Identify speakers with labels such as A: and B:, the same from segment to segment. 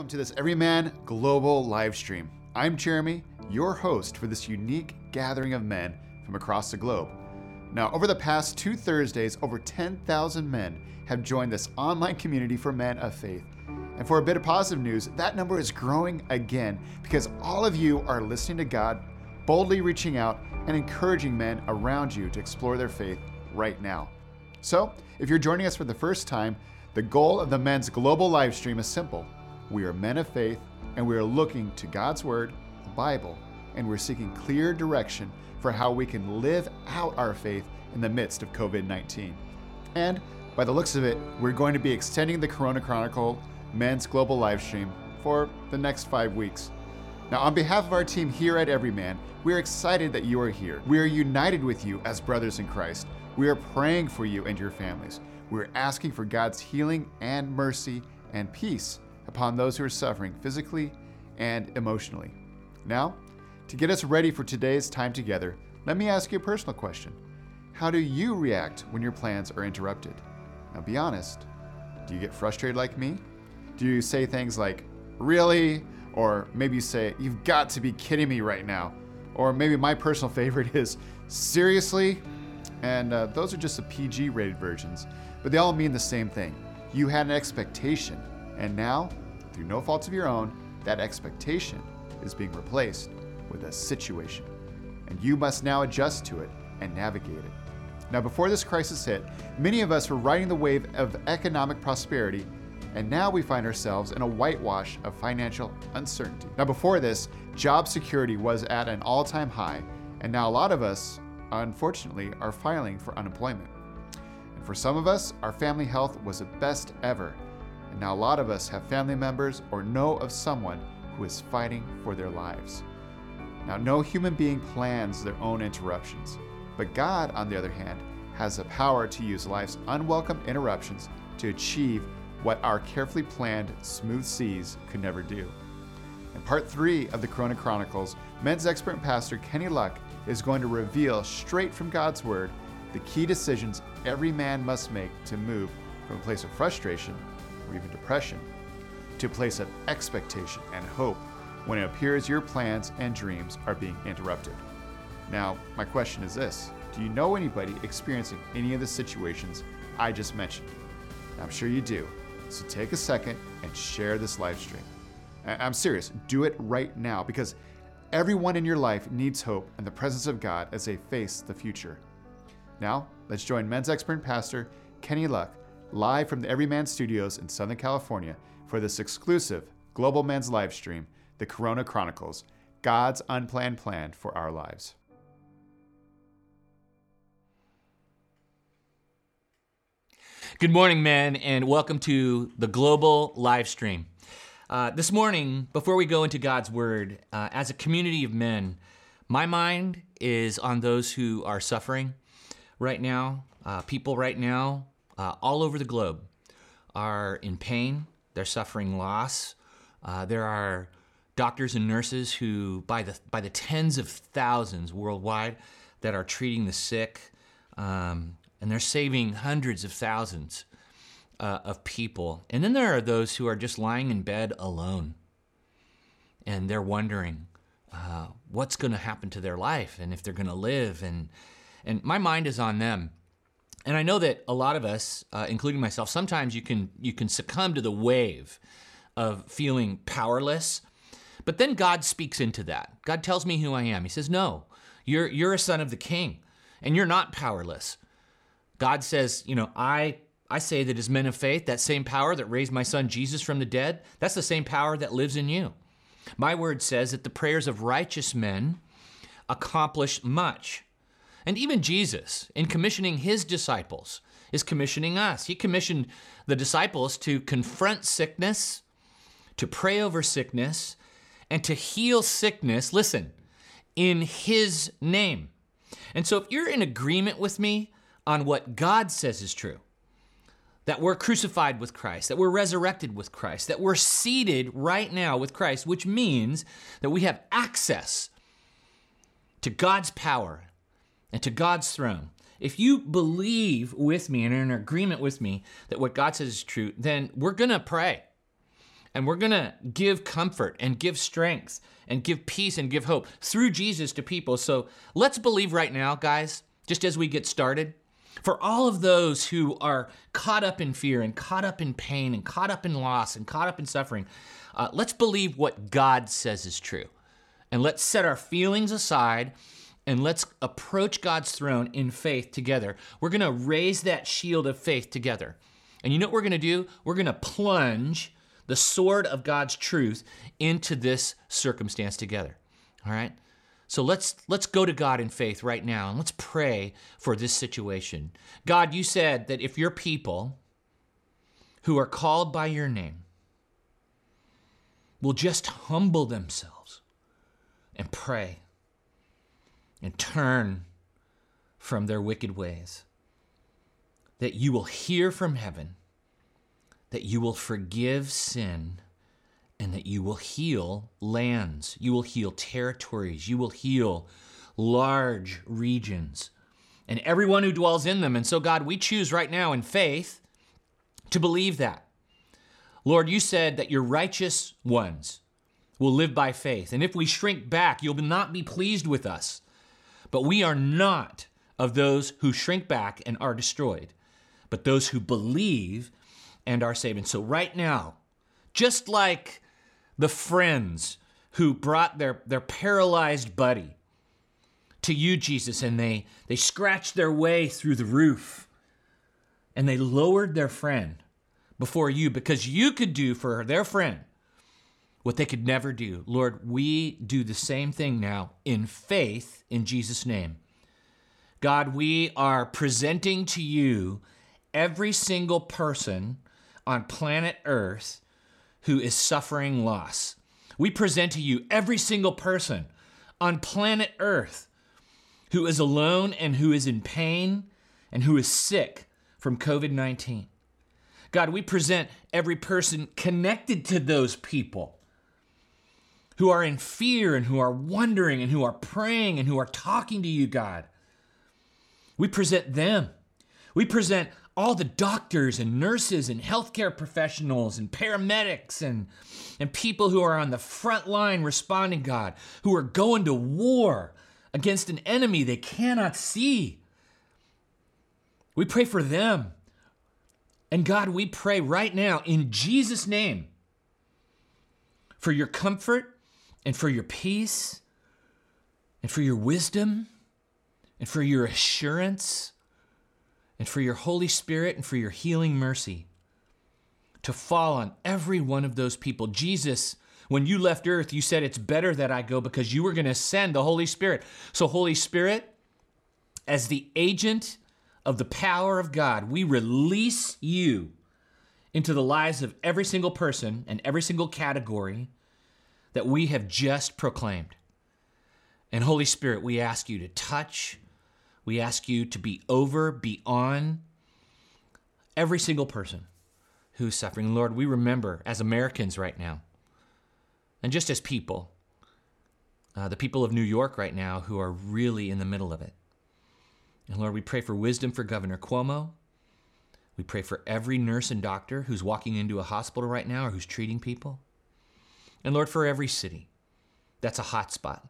A: Welcome to this Everyman Global live stream. I'm Jeremy, your host for this unique gathering of men from across the globe. Now, over the past two Thursdays, over 10,000 men have joined this online community for men of faith. And for a bit of positive news, that number is growing again because all of you are listening to God, boldly reaching out, and encouraging men around you to explore their faith right now. So, if you're joining us for the first time, the goal of the men's global live stream is simple we are men of faith, and we are looking to God's Word, the Bible, and we're seeking clear direction for how we can live out our faith in the midst of COVID 19. And by the looks of it, we're going to be extending the Corona Chronicle men's global live stream for the next five weeks. Now, on behalf of our team here at Everyman, we are excited that you are here. We are united with you as brothers in Christ. We are praying for you and your families. We are asking for God's healing and mercy and peace upon those who are suffering physically and emotionally. Now, to get us ready for today's time together, let me ask you a personal question. How do you react when your plans are interrupted? Now, be honest. Do you get frustrated like me? Do you say things like, really? Or maybe you say, you've got to be kidding me right now. Or maybe my personal favorite is, seriously? And uh, those are just the PG rated versions, but they all mean the same thing. You had an expectation, and now, through no fault of your own, that expectation is being replaced with a situation. And you must now adjust to it and navigate it. Now, before this crisis hit, many of us were riding the wave of economic prosperity, and now we find ourselves in a whitewash of financial uncertainty. Now, before this, job security was at an all time high, and now a lot of us, unfortunately, are filing for unemployment. And for some of us, our family health was the best ever, and now a lot of us have family members or know of someone who is fighting for their lives. Now, no human being plans their own interruptions, but God, on the other hand, has the power to use life's unwelcome interruptions to achieve what our carefully planned smooth seas could never do. In part three of the Corona Chronicles, men's expert and pastor Kenny Luck is going to reveal straight from God's Word the key decisions every man must make to move from a place of frustration or even depression to place of expectation and hope when it appears your plans and dreams are being interrupted. Now, my question is this Do you know anybody experiencing any of the situations I just mentioned? I'm sure you do. So take a second and share this live stream. I'm serious, do it right now because everyone in your life needs hope and the presence of God as they face the future. Now, let's join men's expert pastor Kenny Luck live from the Everyman Studios in Southern California for this exclusive Global Men's live stream, The Corona Chronicles God's Unplanned Plan for Our Lives.
B: Good morning, men, and welcome to the Global live stream. Uh, this morning, before we go into God's Word, uh, as a community of men, my mind is on those who are suffering right now. Uh, people right now uh, all over the globe are in pain, they're suffering loss. Uh, there are doctors and nurses who, by the, by the tens of thousands worldwide, that are treating the sick, um, and they're saving hundreds of thousands uh, of people. And then there are those who are just lying in bed alone, and they're wondering uh, what's going to happen to their life and if they're going to live. And, and my mind is on them and I know that a lot of us, uh, including myself, sometimes you can you can succumb to the wave of feeling powerless. But then God speaks into that. God tells me who I am. He says, "No, you're you're a son of the King, and you're not powerless." God says, "You know, I I say that as men of faith, that same power that raised my son Jesus from the dead, that's the same power that lives in you." My word says that the prayers of righteous men accomplish much. And even Jesus, in commissioning his disciples, is commissioning us. He commissioned the disciples to confront sickness, to pray over sickness, and to heal sickness, listen, in his name. And so if you're in agreement with me on what God says is true, that we're crucified with Christ, that we're resurrected with Christ, that we're seated right now with Christ, which means that we have access to God's power and to God's throne. If you believe with me and are in agreement with me that what God says is true, then we're going to pray. And we're going to give comfort and give strength and give peace and give hope through Jesus to people. So let's believe right now, guys, just as we get started, for all of those who are caught up in fear and caught up in pain and caught up in loss and caught up in suffering, uh, let's believe what God says is true. And let's set our feelings aside and let's approach God's throne in faith together. We're going to raise that shield of faith together. And you know what we're going to do? We're going to plunge the sword of God's truth into this circumstance together. All right? So let's let's go to God in faith right now and let's pray for this situation. God, you said that if your people who are called by your name will just humble themselves and pray and turn from their wicked ways, that you will hear from heaven, that you will forgive sin, and that you will heal lands, you will heal territories, you will heal large regions, and everyone who dwells in them. And so, God, we choose right now in faith to believe that. Lord, you said that your righteous ones will live by faith. And if we shrink back, you'll not be pleased with us. But we are not of those who shrink back and are destroyed, but those who believe and are saved. And so, right now, just like the friends who brought their, their paralyzed buddy to you, Jesus, and they, they scratched their way through the roof and they lowered their friend before you because you could do for their friend what they could never do. Lord, we do the same thing now in faith in Jesus' name. God, we are presenting to you every single person on planet Earth who is suffering loss. We present to you every single person on planet Earth who is alone and who is in pain and who is sick from COVID 19. God, we present every person connected to those people who are in fear and who are wondering and who are praying and who are talking to you, God. We present them. We present all the doctors and nurses and healthcare professionals and paramedics and, and people who are on the front line responding, God, who are going to war against an enemy they cannot see. We pray for them. And God, we pray right now in Jesus' name for your comfort and for your peace and for your wisdom and for your assurance and for your Holy Spirit and for your healing mercy to fall on every one of those people. Jesus, when you left earth, you said, It's better that I go because you were going to send the Holy Spirit. So, Holy Spirit, as the agent of the power of God, we release you into the lives of every single person and every single category that we have just proclaimed. And Holy Spirit, we ask you to touch, we ask you to be over, beyond every single person who's suffering. Lord, we remember as Americans right now, and just as people, uh, the people of New York right now who are really in the middle of it. And Lord, we pray for wisdom for Governor Cuomo. We pray for every nurse and doctor who's walking into a hospital right now or who's treating people. And Lord, for every city that's a hot spot.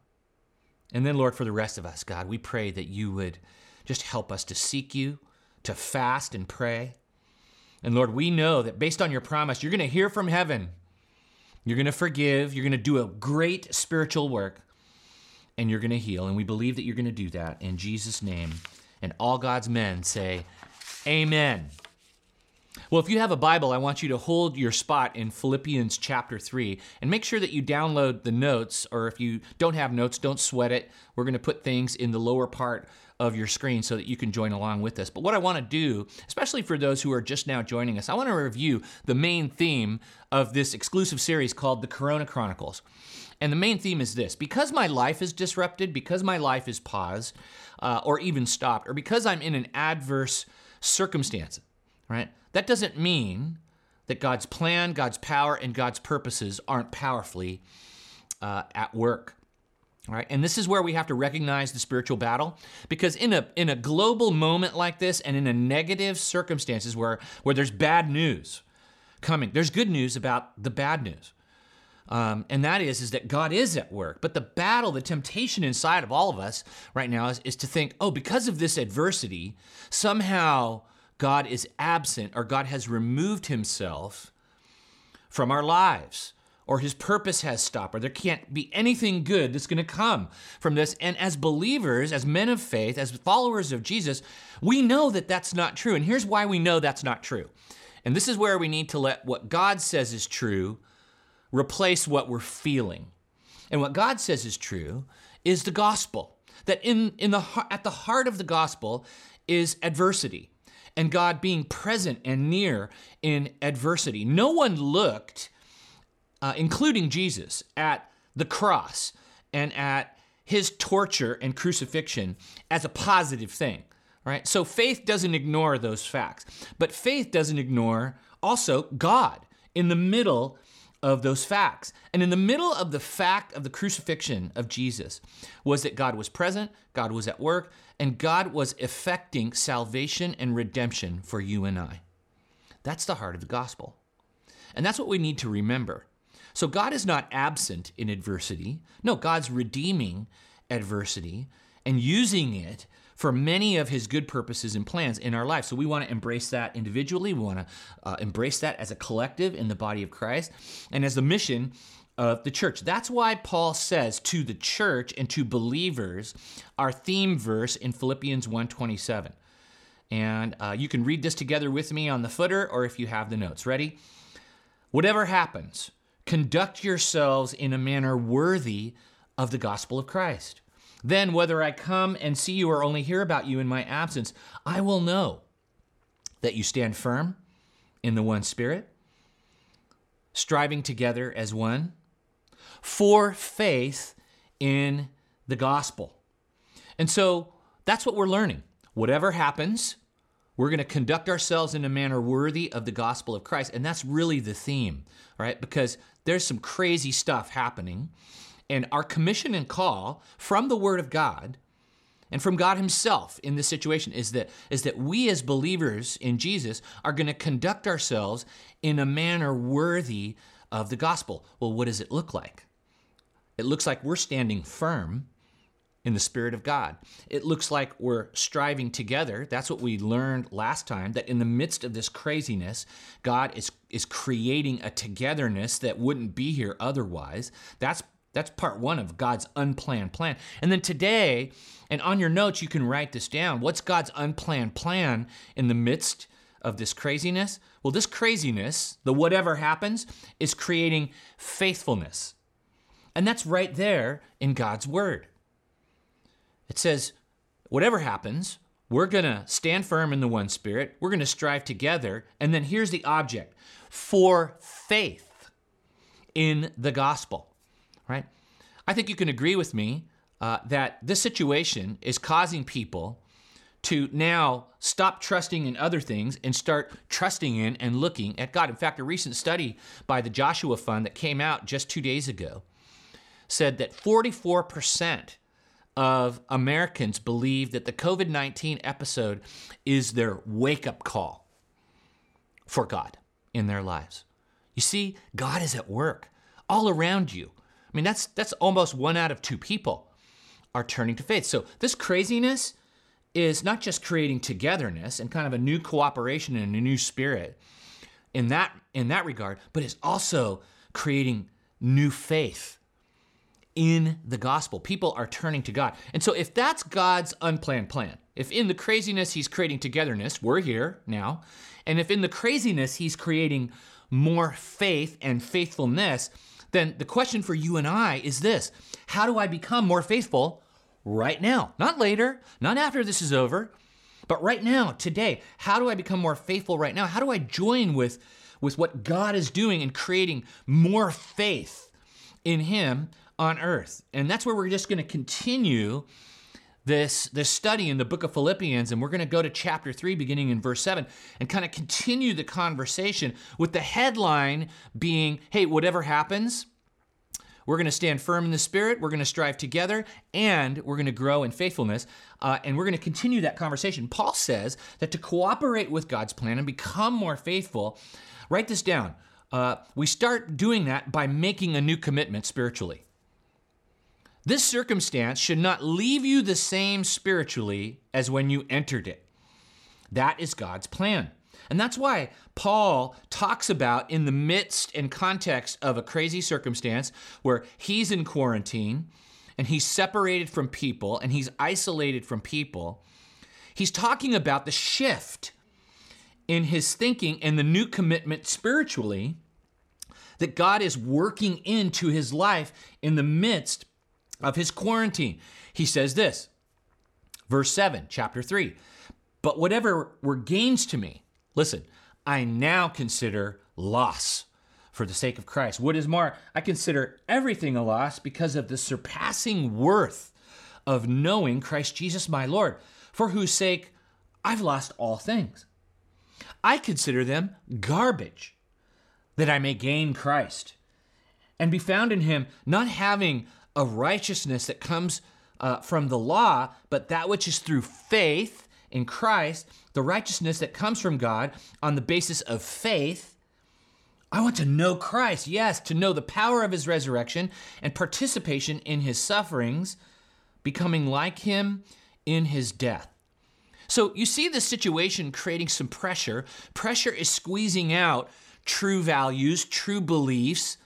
B: And then, Lord, for the rest of us, God, we pray that you would just help us to seek you, to fast and pray. And Lord, we know that based on your promise, you're going to hear from heaven. You're going to forgive. You're going to do a great spiritual work. And you're going to heal. And we believe that you're going to do that in Jesus' name. And all God's men say, Amen. Well, if you have a Bible, I want you to hold your spot in Philippians chapter 3 and make sure that you download the notes, or if you don't have notes, don't sweat it. We're going to put things in the lower part of your screen so that you can join along with us. But what I want to do, especially for those who are just now joining us, I want to review the main theme of this exclusive series called the Corona Chronicles. And the main theme is this because my life is disrupted, because my life is paused uh, or even stopped, or because I'm in an adverse circumstance, right? That doesn't mean that God's plan, God's power, and God's purposes aren't powerfully uh, at work. All right, and this is where we have to recognize the spiritual battle because in a in a global moment like this and in a negative circumstances where where there's bad news, coming. There's good news about the bad news. Um, and that is, is that God is at work. But the battle, the temptation inside of all of us right now is, is to think, oh, because of this adversity, somehow God is absent or God has removed himself from our lives or his purpose has stopped, or there can't be anything good that's going to come from this. And as believers, as men of faith, as followers of Jesus, we know that that's not true. And here's why we know that's not true. And this is where we need to let what God says is true replace what we're feeling. And what God says is true is the gospel. That in, in the, at the heart of the gospel is adversity and God being present and near in adversity. No one looked uh, including Jesus, at the cross and at his torture and crucifixion as a positive thing. Right? So faith doesn't ignore those facts, but faith doesn't ignore also God in the middle of those facts. And in the middle of the fact of the crucifixion of Jesus was that God was present, God was at work, and God was effecting salvation and redemption for you and I. That's the heart of the gospel. And that's what we need to remember. So God is not absent in adversity. No, God's redeeming adversity and using it for many of his good purposes and plans in our life. So we want to embrace that individually. We want to uh, embrace that as a collective in the body of Christ and as the mission of the church. That's why Paul says to the church and to believers our theme verse in Philippians 1:27. And uh, you can read this together with me on the footer or if you have the notes. Ready? Whatever happens, Conduct yourselves in a manner worthy of the gospel of Christ. Then, whether I come and see you or only hear about you in my absence, I will know that you stand firm in the one Spirit, striving together as one, for faith in the gospel. And so that's what we're learning. Whatever happens, we're going to conduct ourselves in a manner worthy of the gospel of Christ. And that's really the theme, right? Because there's some crazy stuff happening. And our commission and call from the Word of God and from God Himself in this situation is that, is that we as believers in Jesus are going to conduct ourselves in a manner worthy of the gospel. Well, what does it look like? It looks like we're standing firm in the Spirit of God. It looks like we're striving together. That's what we learned last time, that in the midst of this craziness, God is, is creating a togetherness that wouldn't be here otherwise. That's that's part one of God's unplanned plan. And then today, and on your notes, you can write this down. What's God's unplanned plan in the midst of this craziness? Well, this craziness, the whatever happens, is creating faithfulness. And that's right there in God's word. It says, whatever happens, we're going to stand firm in the one spirit. We're going to strive together. And then here's the object for faith in the gospel, right? I think you can agree with me uh, that this situation is causing people to now stop trusting in other things and start trusting in and looking at God. In fact, a recent study by the Joshua Fund that came out just two days ago said that 44% of Americans believe that the COVID 19 episode is their wake up call for God in their lives. You see, God is at work all around you. I mean, that's, that's almost one out of two people are turning to faith. So, this craziness is not just creating togetherness and kind of a new cooperation and a new spirit in that, in that regard, but it's also creating new faith in the gospel. People are turning to God. And so, if that's God's unplanned plan, if in the craziness He's creating togetherness, we're here now, and if in the craziness He's creating more faith and faithfulness, then the question for you and I is this How do I become more faithful right now? Not later, not after this is over, but right now, today. How do I become more faithful right now? How do I join with, with what God is doing and creating more faith in Him on earth. And that's where we're just going to continue this, this study in the book of Philippians. And we're going to go to chapter 3, beginning in verse 7, and kind of continue the conversation with the headline being hey, whatever happens, we're going to stand firm in the Spirit, we're going to strive together, and we're going to grow in faithfulness. Uh, and we're going to continue that conversation. Paul says that to cooperate with God's plan and become more faithful, write this down. Uh, we start doing that by making a new commitment spiritually. This circumstance should not leave you the same spiritually as when you entered it. That is God's plan. And that's why Paul talks about in the midst and context of a crazy circumstance where he's in quarantine and he's separated from people and he's isolated from people. He's talking about the shift in his thinking and the new commitment spiritually that God is working into his life in the midst of his quarantine. He says this, verse 7, chapter 3 But whatever were gains to me, listen, I now consider loss for the sake of Christ. What is more, I consider everything a loss because of the surpassing worth of knowing Christ Jesus my Lord, for whose sake I've lost all things. I consider them garbage that I may gain Christ and be found in him, not having a righteousness that comes uh, from the law, but that which is through faith in Christ, the righteousness that comes from God on the basis of faith. I want to know Christ, yes, to know the power of his resurrection and participation in his sufferings, becoming like him in his death. So you see the situation creating some pressure. Pressure is squeezing out true values, true beliefs,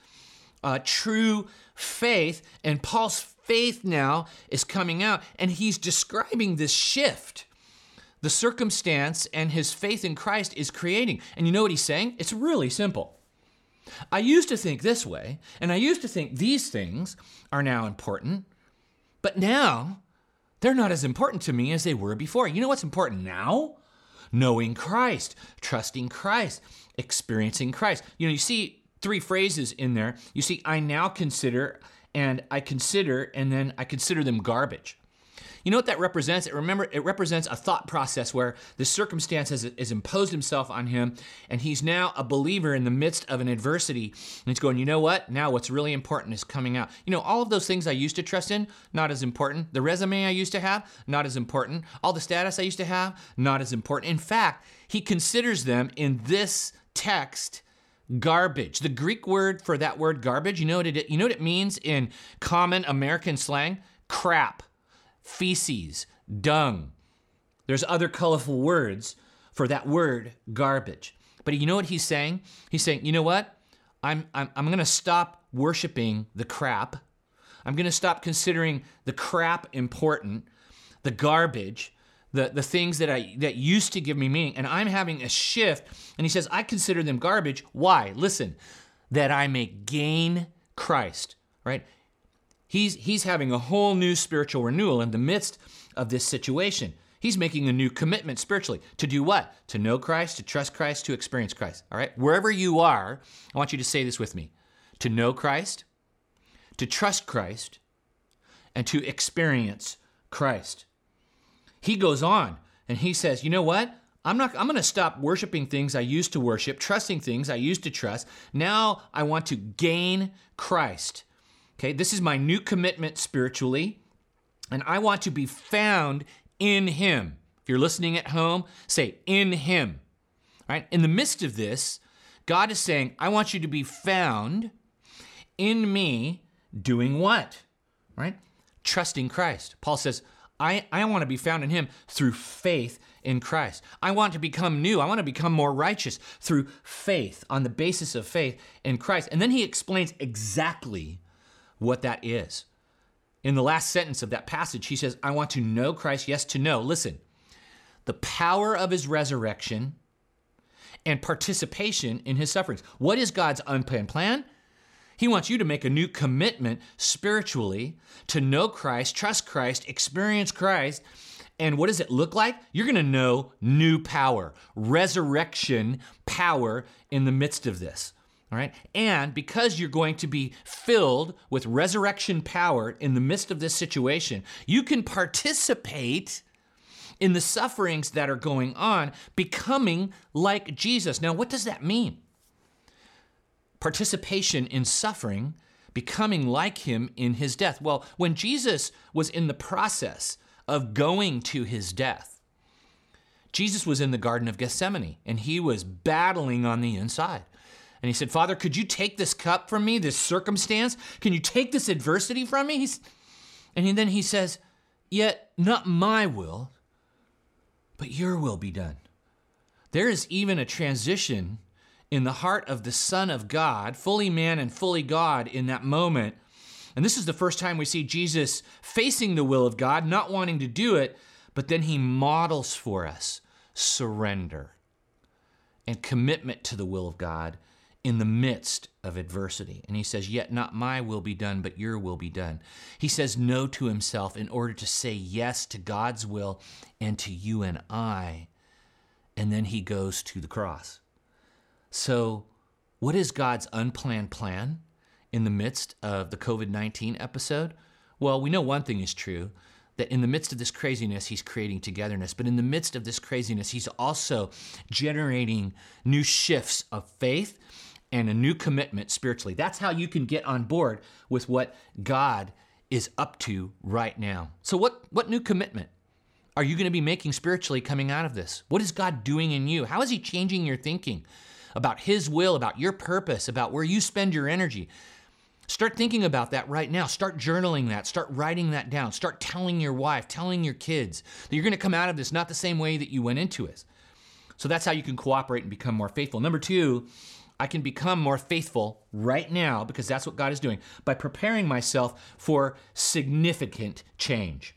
B: uh, true faith. And Paul's faith now is coming out, and he's describing this shift the circumstance and his faith in Christ is creating. And you know what he's saying? It's really simple. I used to think this way, and I used to think these things are now important, but now they're not as important to me as they were before. You know what's important now? Knowing Christ, trusting Christ, experiencing Christ. You know, you see three phrases in there. You see, I now consider, and I consider, and then I consider them garbage. You know what that represents? It remember it represents a thought process where the circumstance has, has imposed himself on him, and he's now a believer in the midst of an adversity. And he's going, you know what? Now what's really important is coming out. You know, all of those things I used to trust in, not as important. The resume I used to have, not as important. All the status I used to have, not as important. In fact, he considers them in this text garbage. The Greek word for that word garbage, you know what it you know what it means in common American slang? Crap feces, dung. There's other colorful words for that word, garbage. But you know what he's saying? He's saying, you know what? I'm, I'm, I'm going to stop worshiping the crap. I'm going to stop considering the crap important, the garbage, the, the things that I that used to give me meaning. And I'm having a shift. And he says, I consider them garbage. Why? Listen, that I may gain Christ, right? He's, he's having a whole new spiritual renewal in the midst of this situation. He's making a new commitment spiritually to do what? To know Christ, to trust Christ, to experience Christ. All right? Wherever you are, I want you to say this with me to know Christ, to trust Christ, and to experience Christ. He goes on and he says, You know what? I'm not I'm going to stop worshiping things I used to worship, trusting things I used to trust. Now I want to gain Christ. Okay, this is my new commitment spiritually, and I want to be found in Him. If you're listening at home, say, in Him. Right? In the midst of this, God is saying, I want you to be found in me doing what? Right? Trusting Christ. Paul says, I, I want to be found in him through faith in Christ. I want to become new. I want to become more righteous through faith, on the basis of faith in Christ. And then he explains exactly what that is. In the last sentence of that passage, he says, I want to know Christ, yes, to know. Listen, the power of his resurrection and participation in his sufferings. What is God's unplanned plan? He wants you to make a new commitment spiritually to know Christ, trust Christ, experience Christ. And what does it look like? You're going to know new power, resurrection power in the midst of this. All right. And because you're going to be filled with resurrection power in the midst of this situation, you can participate in the sufferings that are going on, becoming like Jesus. Now, what does that mean? Participation in suffering becoming like him in his death. Well, when Jesus was in the process of going to his death, Jesus was in the Garden of Gethsemane and he was battling on the inside. And he said, Father, could you take this cup from me, this circumstance? Can you take this adversity from me? He's, and then he says, Yet not my will, but your will be done. There is even a transition in the heart of the Son of God, fully man and fully God in that moment. And this is the first time we see Jesus facing the will of God, not wanting to do it, but then he models for us surrender and commitment to the will of God in the midst of adversity. And he says, Yet not my will be done, but your will be done. He says no to himself in order to say yes to God's will and to you and I. And then he goes to the cross. So, what is God's unplanned plan in the midst of the COVID 19 episode? Well, we know one thing is true that in the midst of this craziness, he's creating togetherness. But in the midst of this craziness, he's also generating new shifts of faith and a new commitment spiritually. That's how you can get on board with what God is up to right now. So, what, what new commitment are you going to be making spiritually coming out of this? What is God doing in you? How is He changing your thinking? About His will, about your purpose, about where you spend your energy. Start thinking about that right now. Start journaling that. Start writing that down. Start telling your wife, telling your kids that you're going to come out of this not the same way that you went into it. So that's how you can cooperate and become more faithful. Number two, I can become more faithful right now because that's what God is doing by preparing myself for significant change.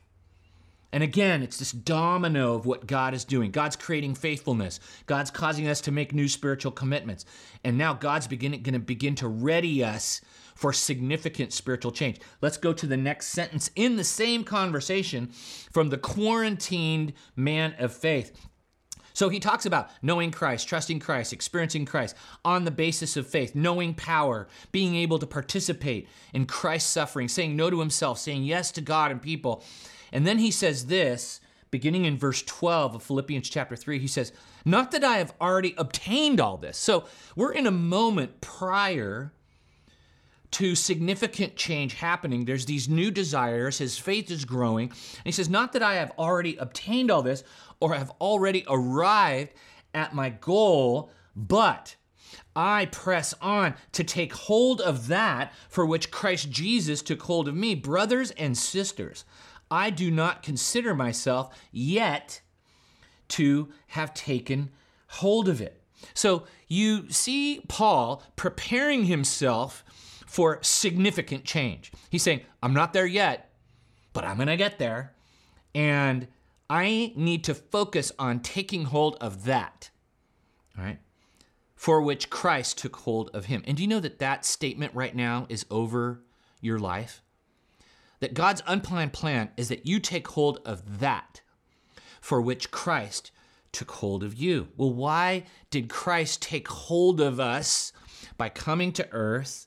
B: And again, it's this domino of what God is doing. God's creating faithfulness. God's causing us to make new spiritual commitments. And now God's going to begin to ready us for significant spiritual change. Let's go to the next sentence in the same conversation from the quarantined man of faith. So he talks about knowing Christ, trusting Christ, experiencing Christ on the basis of faith, knowing power, being able to participate in Christ's suffering, saying no to himself, saying yes to God and people. And then he says this, beginning in verse 12 of Philippians chapter 3, he says, Not that I have already obtained all this. So we're in a moment prior to significant change happening. There's these new desires. His faith is growing. And he says, Not that I have already obtained all this or have already arrived at my goal, but I press on to take hold of that for which Christ Jesus took hold of me. Brothers and sisters, I do not consider myself yet to have taken hold of it. So you see Paul preparing himself for significant change. He's saying, I'm not there yet, but I'm going to get there. And I need to focus on taking hold of that, all right, for which Christ took hold of him. And do you know that that statement right now is over your life? That God's unplanned plan is that you take hold of that for which Christ took hold of you. Well, why did Christ take hold of us by coming to earth,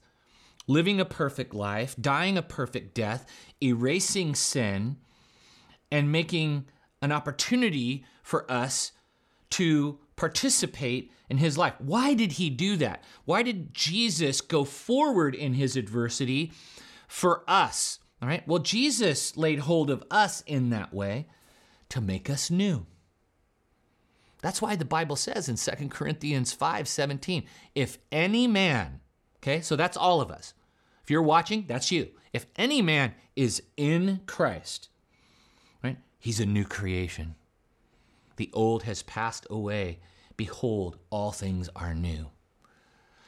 B: living a perfect life, dying a perfect death, erasing sin, and making an opportunity for us to participate in his life? Why did he do that? Why did Jesus go forward in his adversity for us? All right. Well, Jesus laid hold of us in that way to make us new. That's why the Bible says in 2 Corinthians 5 17, if any man, okay, so that's all of us. If you're watching, that's you. If any man is in Christ, right, he's a new creation. The old has passed away. Behold, all things are new.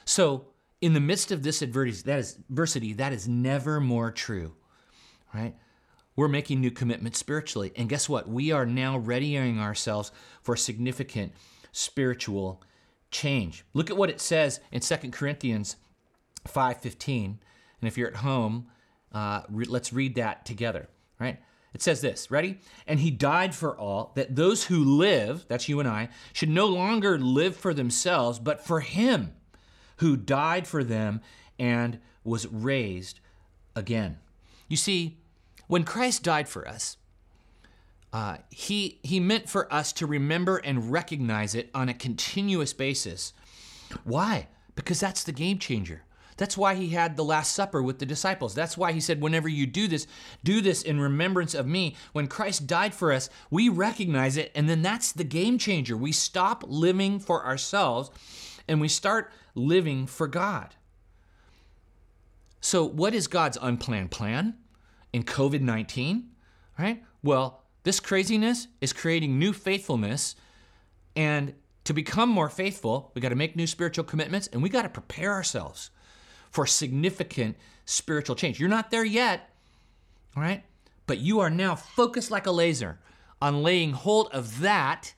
B: So, in the midst of this adversity, that is adversity, that is never more true right? We're making new commitments spiritually. And guess what? We are now readying ourselves for significant spiritual change. Look at what it says in 2 Corinthians 5:15. And if you're at home, uh, re- let's read that together, right? It says this, ready? And he died for all, that those who live, that's you and I, should no longer live for themselves, but for him who died for them and was raised again. You see, when Christ died for us, uh, he, he meant for us to remember and recognize it on a continuous basis. Why? Because that's the game changer. That's why he had the Last Supper with the disciples. That's why he said, Whenever you do this, do this in remembrance of me. When Christ died for us, we recognize it, and then that's the game changer. We stop living for ourselves and we start living for God. So, what is God's unplanned plan in COVID 19? Right? Well, this craziness is creating new faithfulness. And to become more faithful, we got to make new spiritual commitments and we got to prepare ourselves for significant spiritual change. You're not there yet, right? But you are now focused like a laser on laying hold of that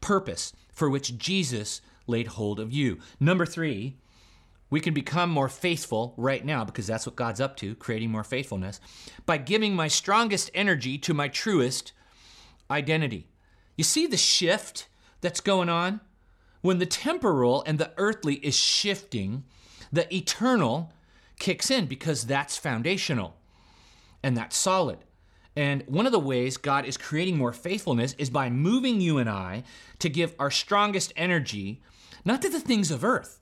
B: purpose for which Jesus laid hold of you. Number three, we can become more faithful right now because that's what God's up to, creating more faithfulness, by giving my strongest energy to my truest identity. You see the shift that's going on? When the temporal and the earthly is shifting, the eternal kicks in because that's foundational and that's solid. And one of the ways God is creating more faithfulness is by moving you and I to give our strongest energy, not to the things of earth,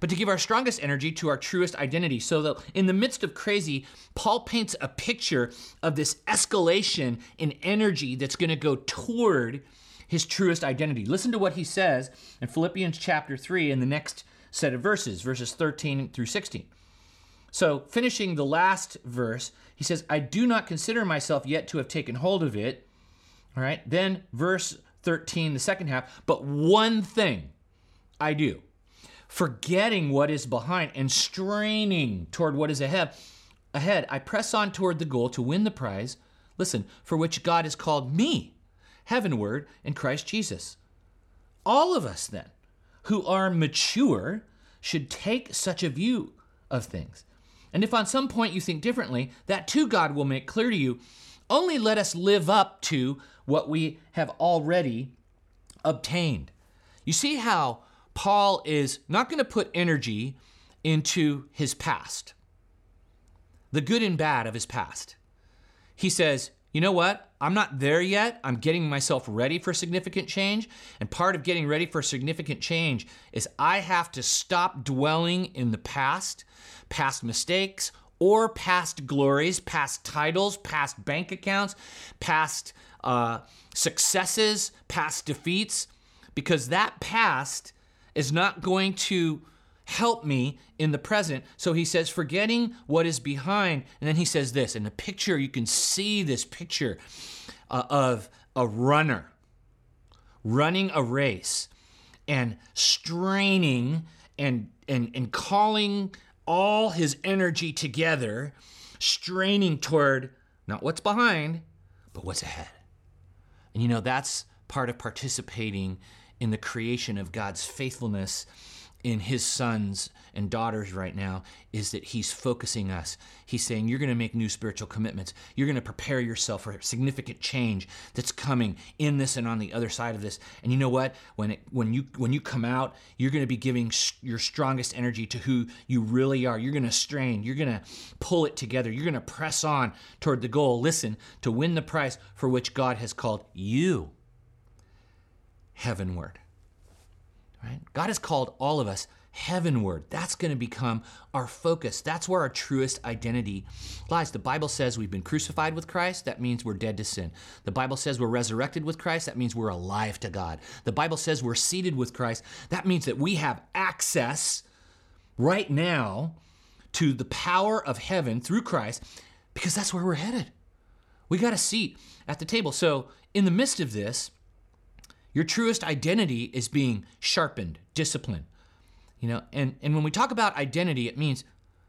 B: but to give our strongest energy to our truest identity. So that in the midst of crazy, Paul paints a picture of this escalation in energy that's going to go toward his truest identity. Listen to what he says in Philippians chapter 3 in the next set of verses, verses 13 through 16. So, finishing the last verse, he says, I do not consider myself yet to have taken hold of it. All right. Then, verse 13, the second half, but one thing I do forgetting what is behind and straining toward what is ahead. Ahead, I press on toward the goal to win the prize, listen, for which God has called me heavenward in Christ Jesus. All of us, then, who are mature, should take such a view of things. And if on some point you think differently, that too God will make clear to you. Only let us live up to what we have already obtained. You see how Paul is not going to put energy into his past, the good and bad of his past. He says, you know what? I'm not there yet. I'm getting myself ready for significant change. And part of getting ready for significant change is I have to stop dwelling in the past, past mistakes, or past glories, past titles, past bank accounts, past uh, successes, past defeats, because that past is not going to help me in the present. So he says, forgetting what is behind. And then he says this in the picture, you can see this picture uh, of a runner running a race and straining and, and, and calling all his energy together, straining toward not what's behind, but what's ahead. And you know, that's part of participating in the creation of God's faithfulness in his sons and daughters right now is that he's focusing us. He's saying, You're going to make new spiritual commitments. You're going to prepare yourself for significant change that's coming in this and on the other side of this. And you know what? When, it, when, you, when you come out, you're going to be giving sh- your strongest energy to who you really are. You're going to strain. You're going to pull it together. You're going to press on toward the goal. Listen, to win the prize for which God has called you heavenward. Right? God has called all of us heavenward. That's going to become our focus. That's where our truest identity lies. The Bible says we've been crucified with Christ. That means we're dead to sin. The Bible says we're resurrected with Christ. That means we're alive to God. The Bible says we're seated with Christ. That means that we have access right now to the power of heaven through Christ because that's where we're headed. We got a seat at the table. So, in the midst of this, your truest identity is being sharpened, disciplined. You know, and, and when we talk about identity, it means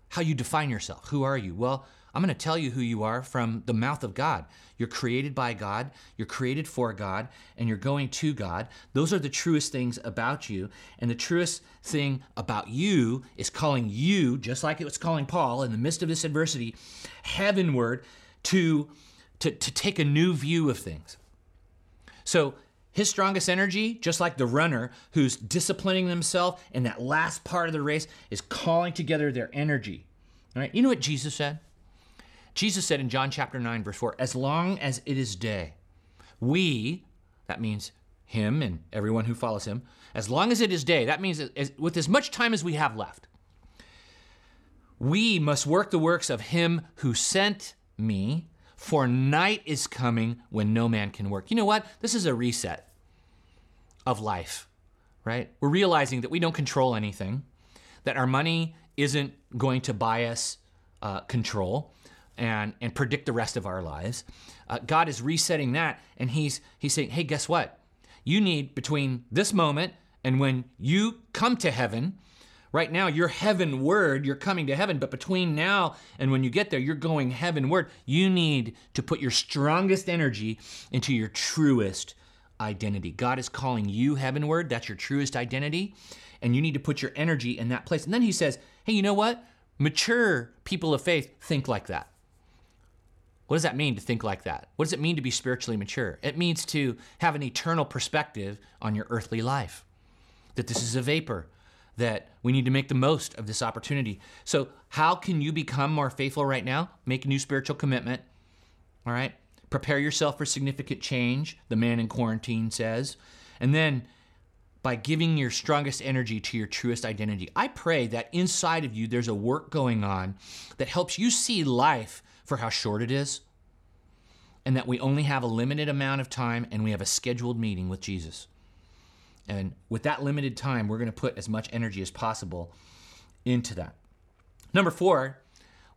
B: how you define yourself. Who are you? Well, I'm going to tell you who you are from the mouth of God. You're created by God, you're created for God, and you're going to God. Those are the truest things about you. And the truest thing about you is calling you, just like it was calling Paul in the midst of this adversity, heavenward to, to, to take a new view of things. So his strongest energy, just like the runner who's disciplining themselves in that last part of the race, is calling together their energy. All right? You know what Jesus said? Jesus said in John chapter 9, verse 4, as long as it is day, we, that means him and everyone who follows him, as long as it is day, that means with as much time as we have left, we must work the works of him who sent me, for night is coming when no man can work. You know what? This is a reset of life, right? We're realizing that we don't control anything, that our money isn't going to buy us uh, control and, and predict the rest of our lives. Uh, God is resetting that, and he's, he's saying, hey, guess what? You need between this moment and when you come to heaven, right now you're heavenward, you're coming to heaven, but between now and when you get there, you're going heavenward. You need to put your strongest energy into your truest identity. God is calling you heavenward, that's your truest identity, and you need to put your energy in that place. And then he says, hey, you know what? Mature people of faith think like that. What does that mean to think like that? What does it mean to be spiritually mature? It means to have an eternal perspective on your earthly life, that this is a vapor, that we need to make the most of this opportunity. So, how can you become more faithful right now? Make a new spiritual commitment. All right? Prepare yourself for significant change, the man in quarantine says. And then, by giving your strongest energy to your truest identity, I pray that inside of you there's a work going on that helps you see life for how short it is, and that we only have a limited amount of time and we have a scheduled meeting with Jesus. And with that limited time, we're going to put as much energy as possible into that. Number four,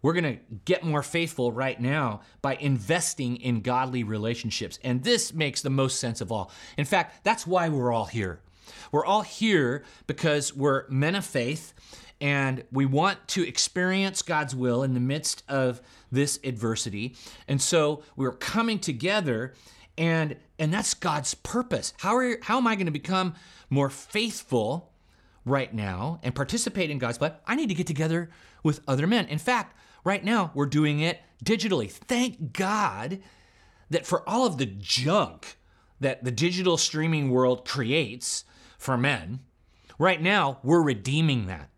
B: we're going to get more faithful right now by investing in godly relationships. And this makes the most sense of all. In fact, that's why we're all here. We're all here because we're men of faith and we want to experience God's will in the midst of this adversity. And so we're coming together and and that's God's purpose. How are how am I going to become more faithful right now and participate in God's plan? I need to get together with other men. In fact, right now we're doing it digitally. Thank God that for all of the junk that the digital streaming world creates for men, right now we're redeeming that.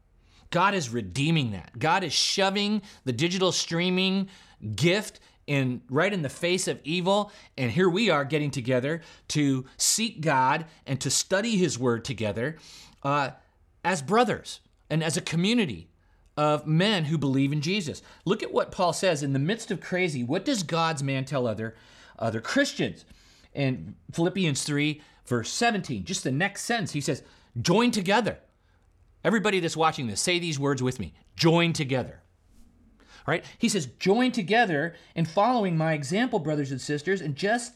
B: God is redeeming that. God is shoving the digital streaming gift in right in the face of evil. And here we are getting together to seek god and to study his word together uh, as brothers and as a community of men who believe in jesus. Look at what paul says in the midst of crazy what does god's man tell other other christians? In philippians 3 verse 17 just the next sentence he says join together. Everybody that's watching this say these words with me. Join together right? He says, join together in following my example, brothers and sisters, and just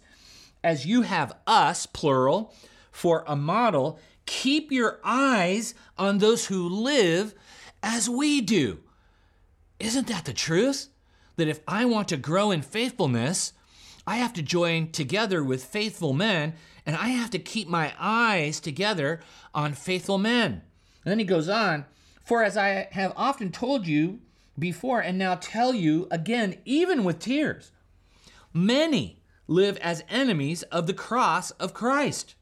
B: as you have us, plural, for a model, keep your eyes on those who live as we do. Isn't that the truth? That if I want to grow in faithfulness, I have to join together with faithful men, and I have to keep my eyes together on faithful men. And then he goes on, for as I have often told you, before and now tell you again, even with tears. Many live as enemies of the cross of Christ.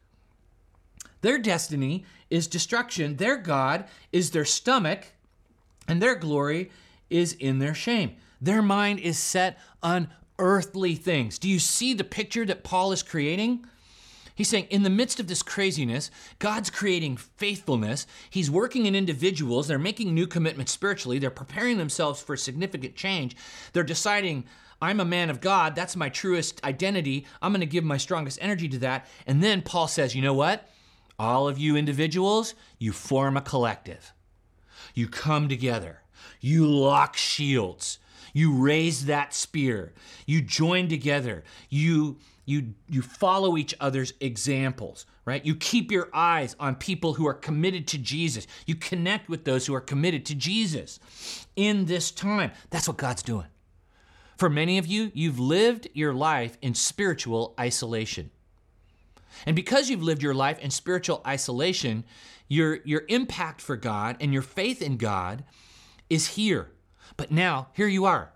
B: Their destiny is destruction, their God is their stomach, and their glory is in their shame. Their mind is set on earthly things. Do you see the picture that Paul is creating? He's saying, in the midst of this craziness, God's creating faithfulness. He's working in individuals. They're making new commitments spiritually. They're preparing themselves for significant change. They're deciding, I'm a man of God. That's my truest identity. I'm going to give my strongest energy to that. And then Paul says, you know what? All of you individuals, you form a collective. You come together. You lock shields. You raise that spear. You join together. You you you follow each other's examples right? You keep your eyes on people who are committed to jesus. You connect with those who are committed to jesus in this time. That's what god's doing. For many of you you've lived your life in spiritual isolation. And because you've lived your life in spiritual isolation your your impact for god and your faith in god is here. But now here you are.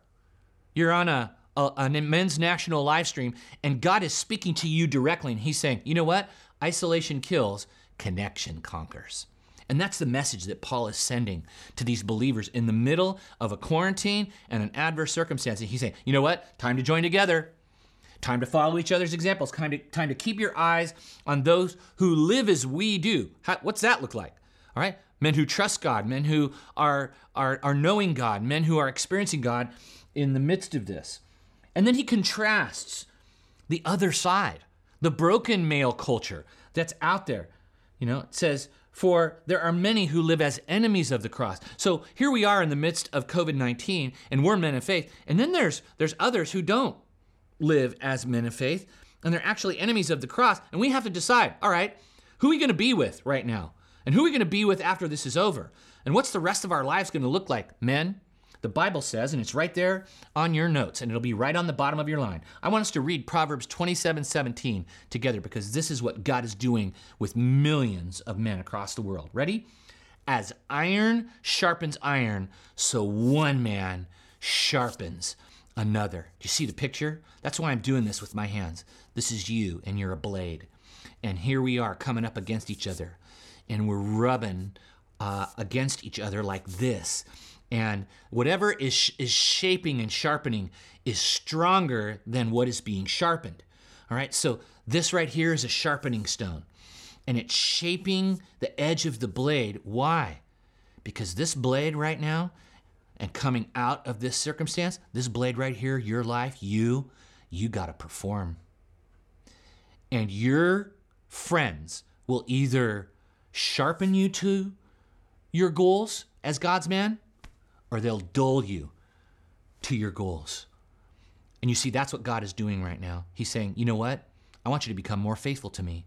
B: You're on a a, a men's national live stream, and God is speaking to you directly, and He's saying, you know what? Isolation kills, connection conquers. And that's the message that Paul is sending to these believers in the middle of a quarantine and an adverse circumstance. And he's saying, you know what? Time to join together. Time to follow each other's examples. Time to, time to keep your eyes on those who live as we do. How, what's that look like? All right? men who trust God, men who are, are, are knowing God, men who are experiencing God in the midst of this. And then he contrasts the other side, the broken male culture that's out there. You know, it says, for there are many who live as enemies of the cross. So here we are in the midst of COVID 19, and we're men of faith. And then there's, there's others who don't live as men of faith, and they're actually enemies of the cross. And we have to decide all right, who are we going to be with right now? And who are we going to be with after this is over? And what's the rest of our lives going to look like? Men, the Bible says, and it's right there on your notes, and it'll be right on the bottom of your line. I want us to read Proverbs 27 17 together because this is what God is doing with millions of men across the world. Ready? As iron sharpens iron, so one man sharpens another. Do you see the picture? That's why I'm doing this with my hands. This is you, and you're a blade. And here we are coming up against each other, and we're rubbing uh, against each other like this and whatever is, is shaping and sharpening is stronger than what is being sharpened. All right, so this right here is a sharpening stone, and it's shaping the edge of the blade. Why? Because this blade right now, and coming out of this circumstance, this blade right here, your life, you, you got to perform. And your friends will either sharpen you to your goals as God's man, or they'll dull you to your goals. And you see, that's what God is doing right now. He's saying, you know what? I want you to become more faithful to me.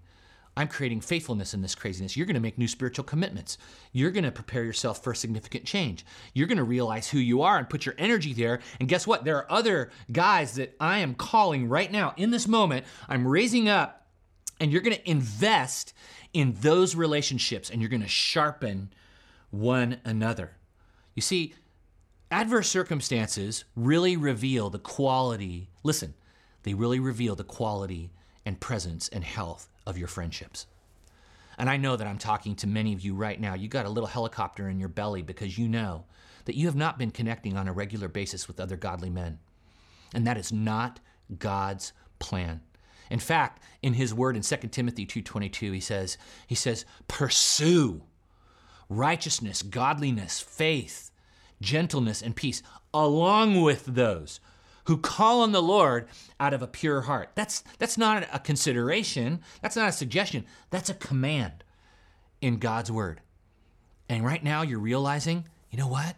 B: I'm creating faithfulness in this craziness. You're going to make new spiritual commitments. You're going to prepare yourself for significant change. You're going to realize who you are and put your energy there. And guess what? There are other guys that I am calling right now in this moment. I'm raising up, and you're going to invest in those relationships and you're going to sharpen one another. You see, Adverse circumstances really reveal the quality, listen, they really reveal the quality and presence and health of your friendships. And I know that I'm talking to many of you right now. You got a little helicopter in your belly because you know that you have not been connecting on a regular basis with other godly men. And that is not God's plan. In fact, in his word in 2 Timothy 2:22, he says, he says, "Pursue righteousness, godliness, faith, gentleness, and peace, along with those who call on the Lord out of a pure heart. That's, that's not a consideration, that's not a suggestion, that's a command in God's word. And right now you're realizing, you know what?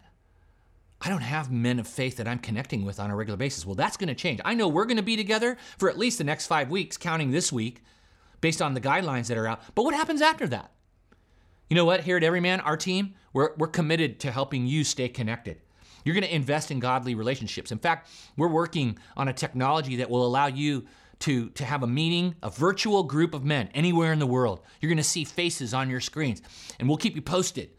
B: I don't have men of faith that I'm connecting with on a regular basis. Well, that's going to change. I know we're going to be together for at least the next five weeks, counting this week, based on the guidelines that are out. But what happens after that? You know what? Here at Everyman, our team, we're, we're committed to helping you stay connected. You're going to invest in godly relationships. In fact, we're working on a technology that will allow you to, to have a meeting, a virtual group of men anywhere in the world. You're going to see faces on your screens, and we'll keep you posted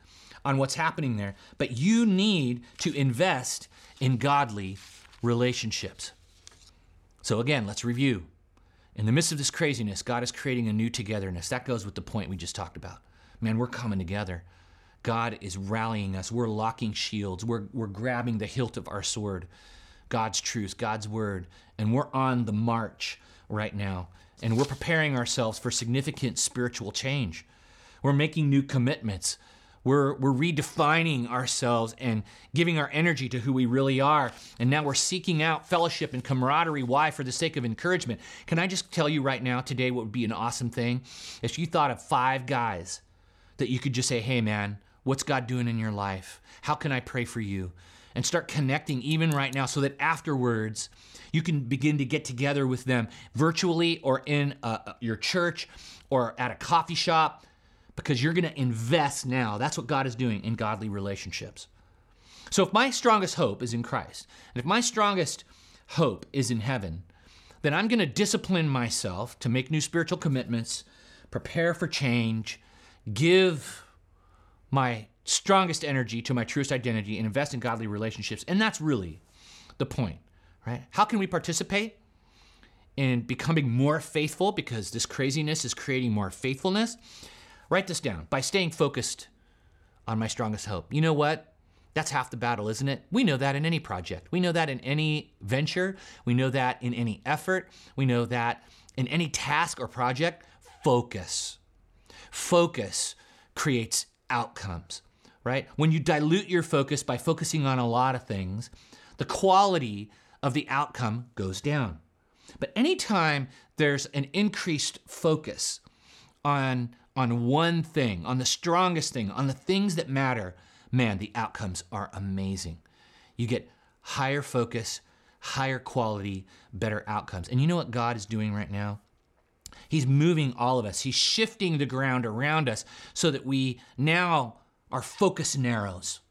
B: on what's happening there. But you need to invest in godly relationships. So, again, let's review. In the midst of this craziness, God is creating a new togetherness. That goes with the point we just talked about man, we're coming together. God is rallying us. We're locking shields. We're, we're grabbing the hilt of our sword, God's truth, God's word, and we're on the march right now. And we're preparing ourselves for significant spiritual change. We're making new commitments. We're, we're redefining ourselves and giving our energy to who we really are. And now we're seeking out fellowship and camaraderie. Why? For the sake of encouragement. Can I just tell you right now, today, what would be an awesome thing? If you thought of five guys that you could just say, hey, man, what's God doing in your life? How can I pray for you? And start connecting even right now so that afterwards you can begin to get together with them virtually or in uh, uh your church or at a coffee shop because you're going to invest now. That's what God is doing in godly relationships. So if my strongest hope is in Christ, and if my strongest hope is in heaven, then I'm going to discipline myself to make new spiritual commitments, prepare for change, give my strongest energy to my truest identity and invest in godly relationships. And that's really the point, right? How can we participate in becoming more faithful because this craziness is creating more faithfulness? Write this down by staying focused on my strongest hope. You know what? That's half the battle, isn't it? We know that in any project. We know that in any venture. We know that in any effort. We know that in any task or project. Focus. Focus creates outcomes. right? When you dilute your focus by focusing on a lot of things, the quality of the outcome goes down. But anytime there's an increased focus on, on one thing, on the strongest thing, on the things that matter, man, the outcomes are amazing. You get higher focus, higher quality, better outcomes. And you know what God is doing right now? He's moving all of us. He's shifting the ground around us so that we now our focus narrows.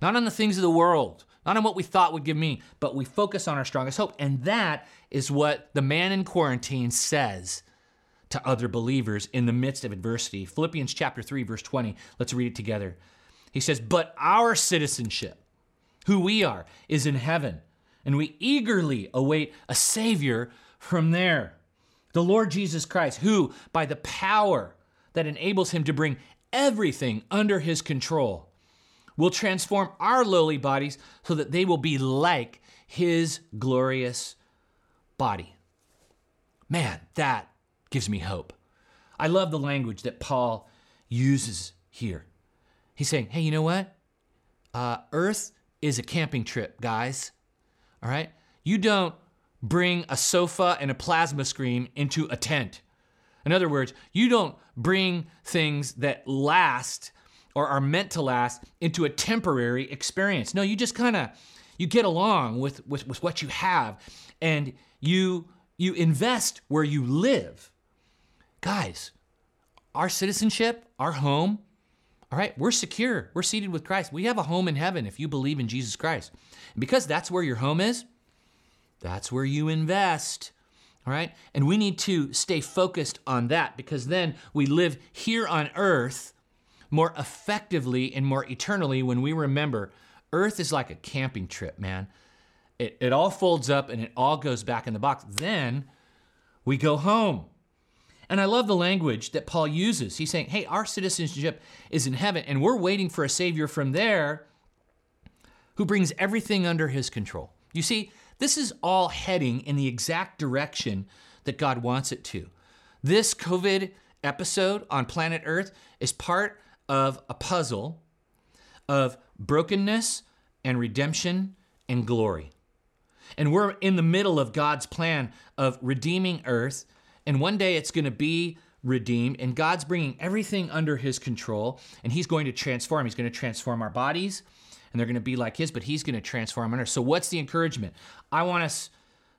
B: Not on the things of the world, not on what we thought would give me, but we focus on our strongest hope. And that is what the man in quarantine says to other believers in the midst of adversity. Philippians chapter 3 verse 20. Let's read it together. He says, "But our citizenship, who we are, is in heaven, and we eagerly await a savior from there." The Lord Jesus Christ, who, by the power that enables him to bring everything under his control, will transform our lowly bodies so that they will be like his glorious body. Man, that gives me hope. I love the language that Paul uses here. He's saying, hey, you know what? Uh, Earth is a camping trip, guys. All right? You don't bring a sofa and a plasma screen into a tent. In other words, you don't bring things that last or are meant to last into a temporary experience. No, you just kind of you get along with, with, with what you have and you you invest where you live. Guys, our citizenship, our home, all right, we're secure. We're seated with Christ. We have a home in heaven if you believe in Jesus Christ. And because that's where your home is, that's where you invest. All right? And we need to stay focused on that because then we live here on earth more effectively and more eternally when we remember earth is like a camping trip, man. It, it all folds up and it all goes back in the box. Then we go home. And I love the language that Paul uses. He's saying, hey, our citizenship is in heaven, and we're waiting for a Savior from there who brings everything under his control. You see, this is all heading in the exact direction that God wants it to. This COVID episode on planet Earth is part of a puzzle of brokenness and redemption and glory. And we're in the middle of God's plan of redeeming Earth. And one day it's going to be redeemed, and God's bringing everything under His control, and He's going to transform. He's going to transform our bodies, and they're going to be like his, but he's going to transform on earth. So what's the encouragement? I want us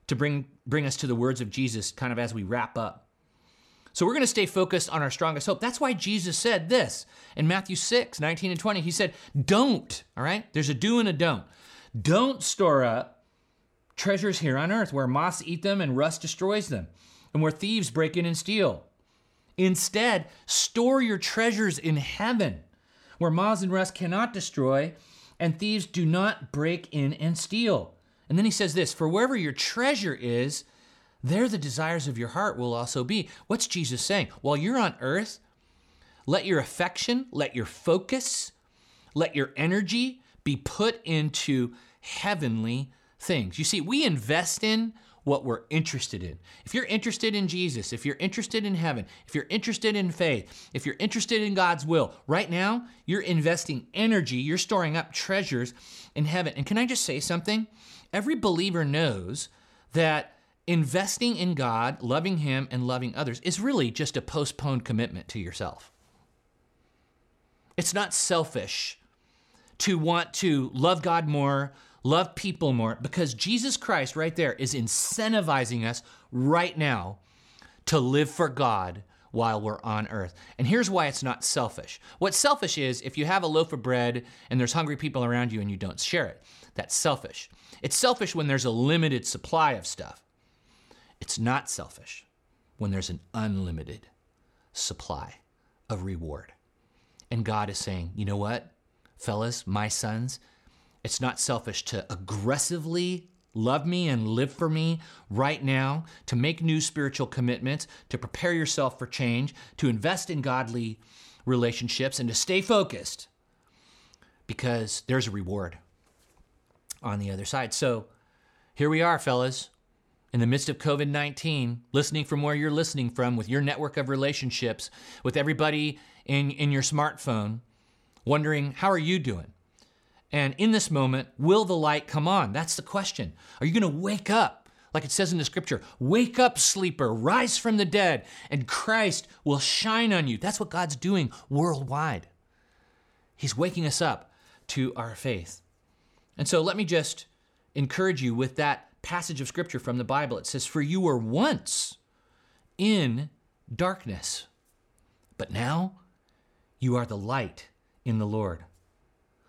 B: to bring bring us to the words of Jesus kind of as we wrap up. So we're going to stay focused on our strongest hope. That's why Jesus said this in Matthew 6, 19 and 20. He said, Don't, all right? There's a do and a don't. Don't store up treasures here on earth where moths eat them and rust destroys them, and where thieves break in and steal. Instead, store your treasures in heaven where moths and rust cannot destroy and thieves do not break in and steal. And then he says this For wherever your treasure is, there the desires of your heart will also be. What's Jesus saying? While you're on earth, let your affection, let your focus, let your energy be put into heavenly things. You see, we invest in what we're interested in. If you're interested in Jesus, if you're interested in heaven, if you're interested in faith, if you're interested in God's will, right now you're investing energy, you're storing up treasures in heaven. And can I just say something? Every believer knows that investing in God, loving Him, and loving others is really just a postponed commitment to yourself. It's not selfish to want to love God more, love people more because Jesus Christ right there is incentivizing us right now to live for God while we're on earth. And here's why it's not selfish. What's selfish is if you have a loaf of bread and there's hungry people around you and you don't share it. That's selfish. It's selfish when there's a limited supply of stuff. It's not selfish when there's an unlimited supply of reward. And God is saying, you know what, fellas, my sons, it's not selfish to aggressively love me and live for me right now, to make new spiritual commitments, to prepare yourself for change, to invest in godly relationships, and to stay focused because there's a reward on the other side. So here we are, fellas, in the midst of COVID 19, listening from where you're listening from with your network of relationships, with everybody in, in your smartphone wondering, How are you doing? And in this moment, will the light come on? That's the question. Are you going to wake up? Like it says in the scripture, wake up, sleeper, rise from the dead, and Christ will shine on you. That's what God's doing worldwide. He's waking us up to our faith. And so let me just encourage you with that passage of scripture from the Bible. It says, For you were once in darkness, but now you are the light in the Lord.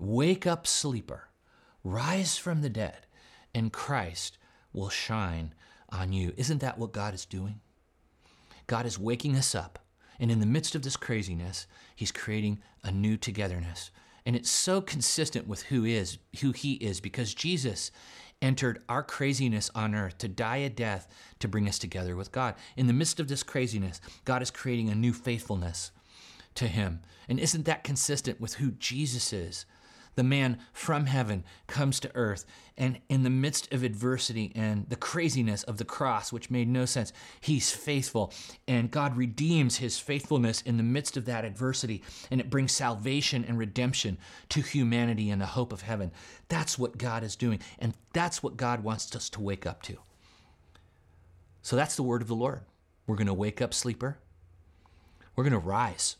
B: Wake up, sleeper, rise from the dead, and Christ will shine on you. Isn't that what God is doing? God is waking us up, and in the midst of this craziness, He's creating a new togetherness. And it's so consistent with who is, who He is, because Jesus entered our craziness on earth to die a death to bring us together with God. In the midst of this craziness, God is creating a new faithfulness to Him. And isn't that consistent with who Jesus is? The man from heaven comes to earth. And in the midst of adversity and the craziness of the cross, which made no sense, he's faithful. And God redeems his faithfulness in the midst of that adversity. And it brings salvation and redemption to humanity and the hope of heaven. That's what God is doing. And that's what God wants us to wake up to. So that's the word of the Lord. We're going to wake up, sleeper. We're going to rise.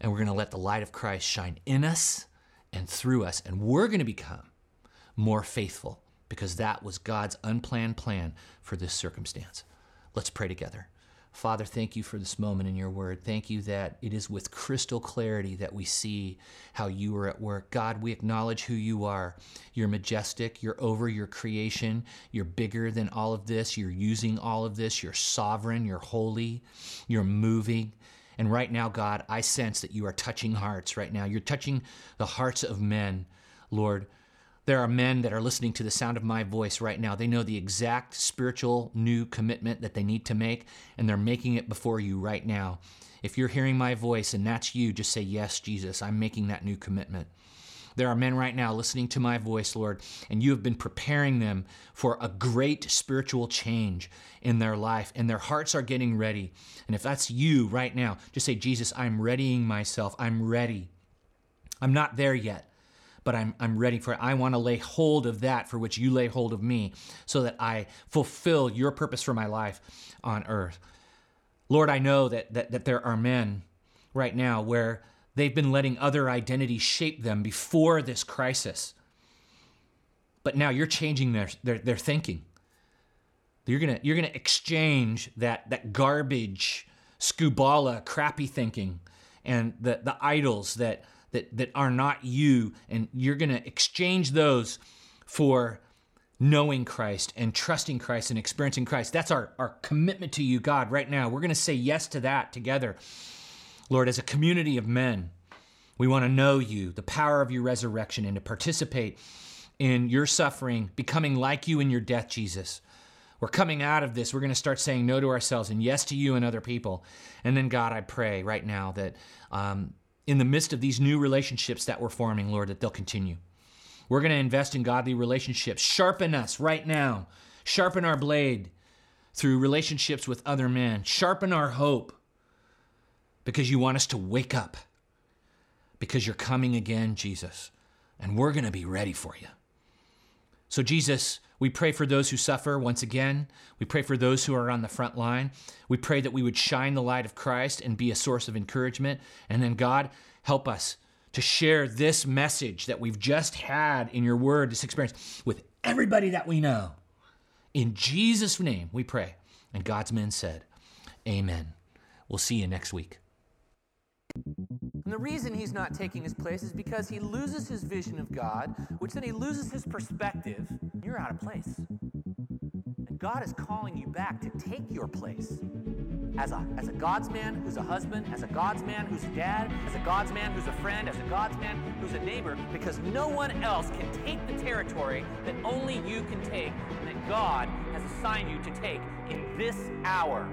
B: And we're going to let the light of Christ shine in us and through us. And we're going to become more faithful because that was God's unplanned plan for this circumstance. Let's pray together. Father, thank you for this moment in your word. Thank you that it is with crystal clarity that we see how you are at work. God, we acknowledge who you are. You're majestic. You're over your creation. You're bigger than all of this. You're using all of this. You're sovereign. You're holy. You're moving. And right now, God, I sense that you are touching hearts right now. You're touching the hearts of men, Lord. There are men that are listening to the sound of my voice right now. They know the exact spiritual new commitment that they need to make, and they're making it before you right now. If you're hearing my voice and that's you, just say, Yes, Jesus, I'm making that new commitment. There are men right now listening to my voice, Lord, and you have been preparing them for a great spiritual change in their life, and their hearts are getting ready. And if that's you right now, just say, Jesus, I'm readying myself. I'm ready. I'm not there yet, but I'm, I'm ready for it. I want to lay hold of that for which you lay hold of me so that I fulfill your purpose for my life on earth. Lord, I know that, that, that there are men right now where They've been letting other identities shape them before this crisis. But now you're changing their, their, their thinking. You're gonna, you're gonna exchange that, that garbage, scubala, crappy thinking, and the, the idols that, that, that are not you, and you're gonna exchange those for knowing Christ and trusting Christ and experiencing Christ. That's our, our commitment to you, God, right now. We're gonna say yes to that together. Lord, as a community of men, we want to know you, the power of your resurrection, and to participate in your suffering, becoming like you in your death, Jesus. We're coming out of this. We're going to start saying no to ourselves and yes to you and other people. And then, God, I pray right now that um, in the midst of these new relationships that we're forming, Lord, that they'll continue. We're going to invest in godly relationships. Sharpen us right now. Sharpen our blade through relationships with other men. Sharpen our hope because you want us to wake up because you're coming again, Jesus, and we're going to be ready for you. So, Jesus, we pray for those who suffer once again. We pray for those who are on the front line. We pray that we would shine the light of Christ and be a source of encouragement. And then, God, help us to share this message that we've just had in your word, this experience, with everybody that we know. In Jesus' name, we pray. And God's men said, Amen. We'll see you next week.
C: And the reason he's not taking his place is because he loses his vision of God, which then he loses his perspective. You're out of place. And God is calling you back to take your place.
B: as a, as a God's man who's a husband, as a God's man who's a dad, as a God's man who's a friend, as a God's man who's a neighbor, because no one else can take the territory that only you can take and that God has assigned you to take in this hour.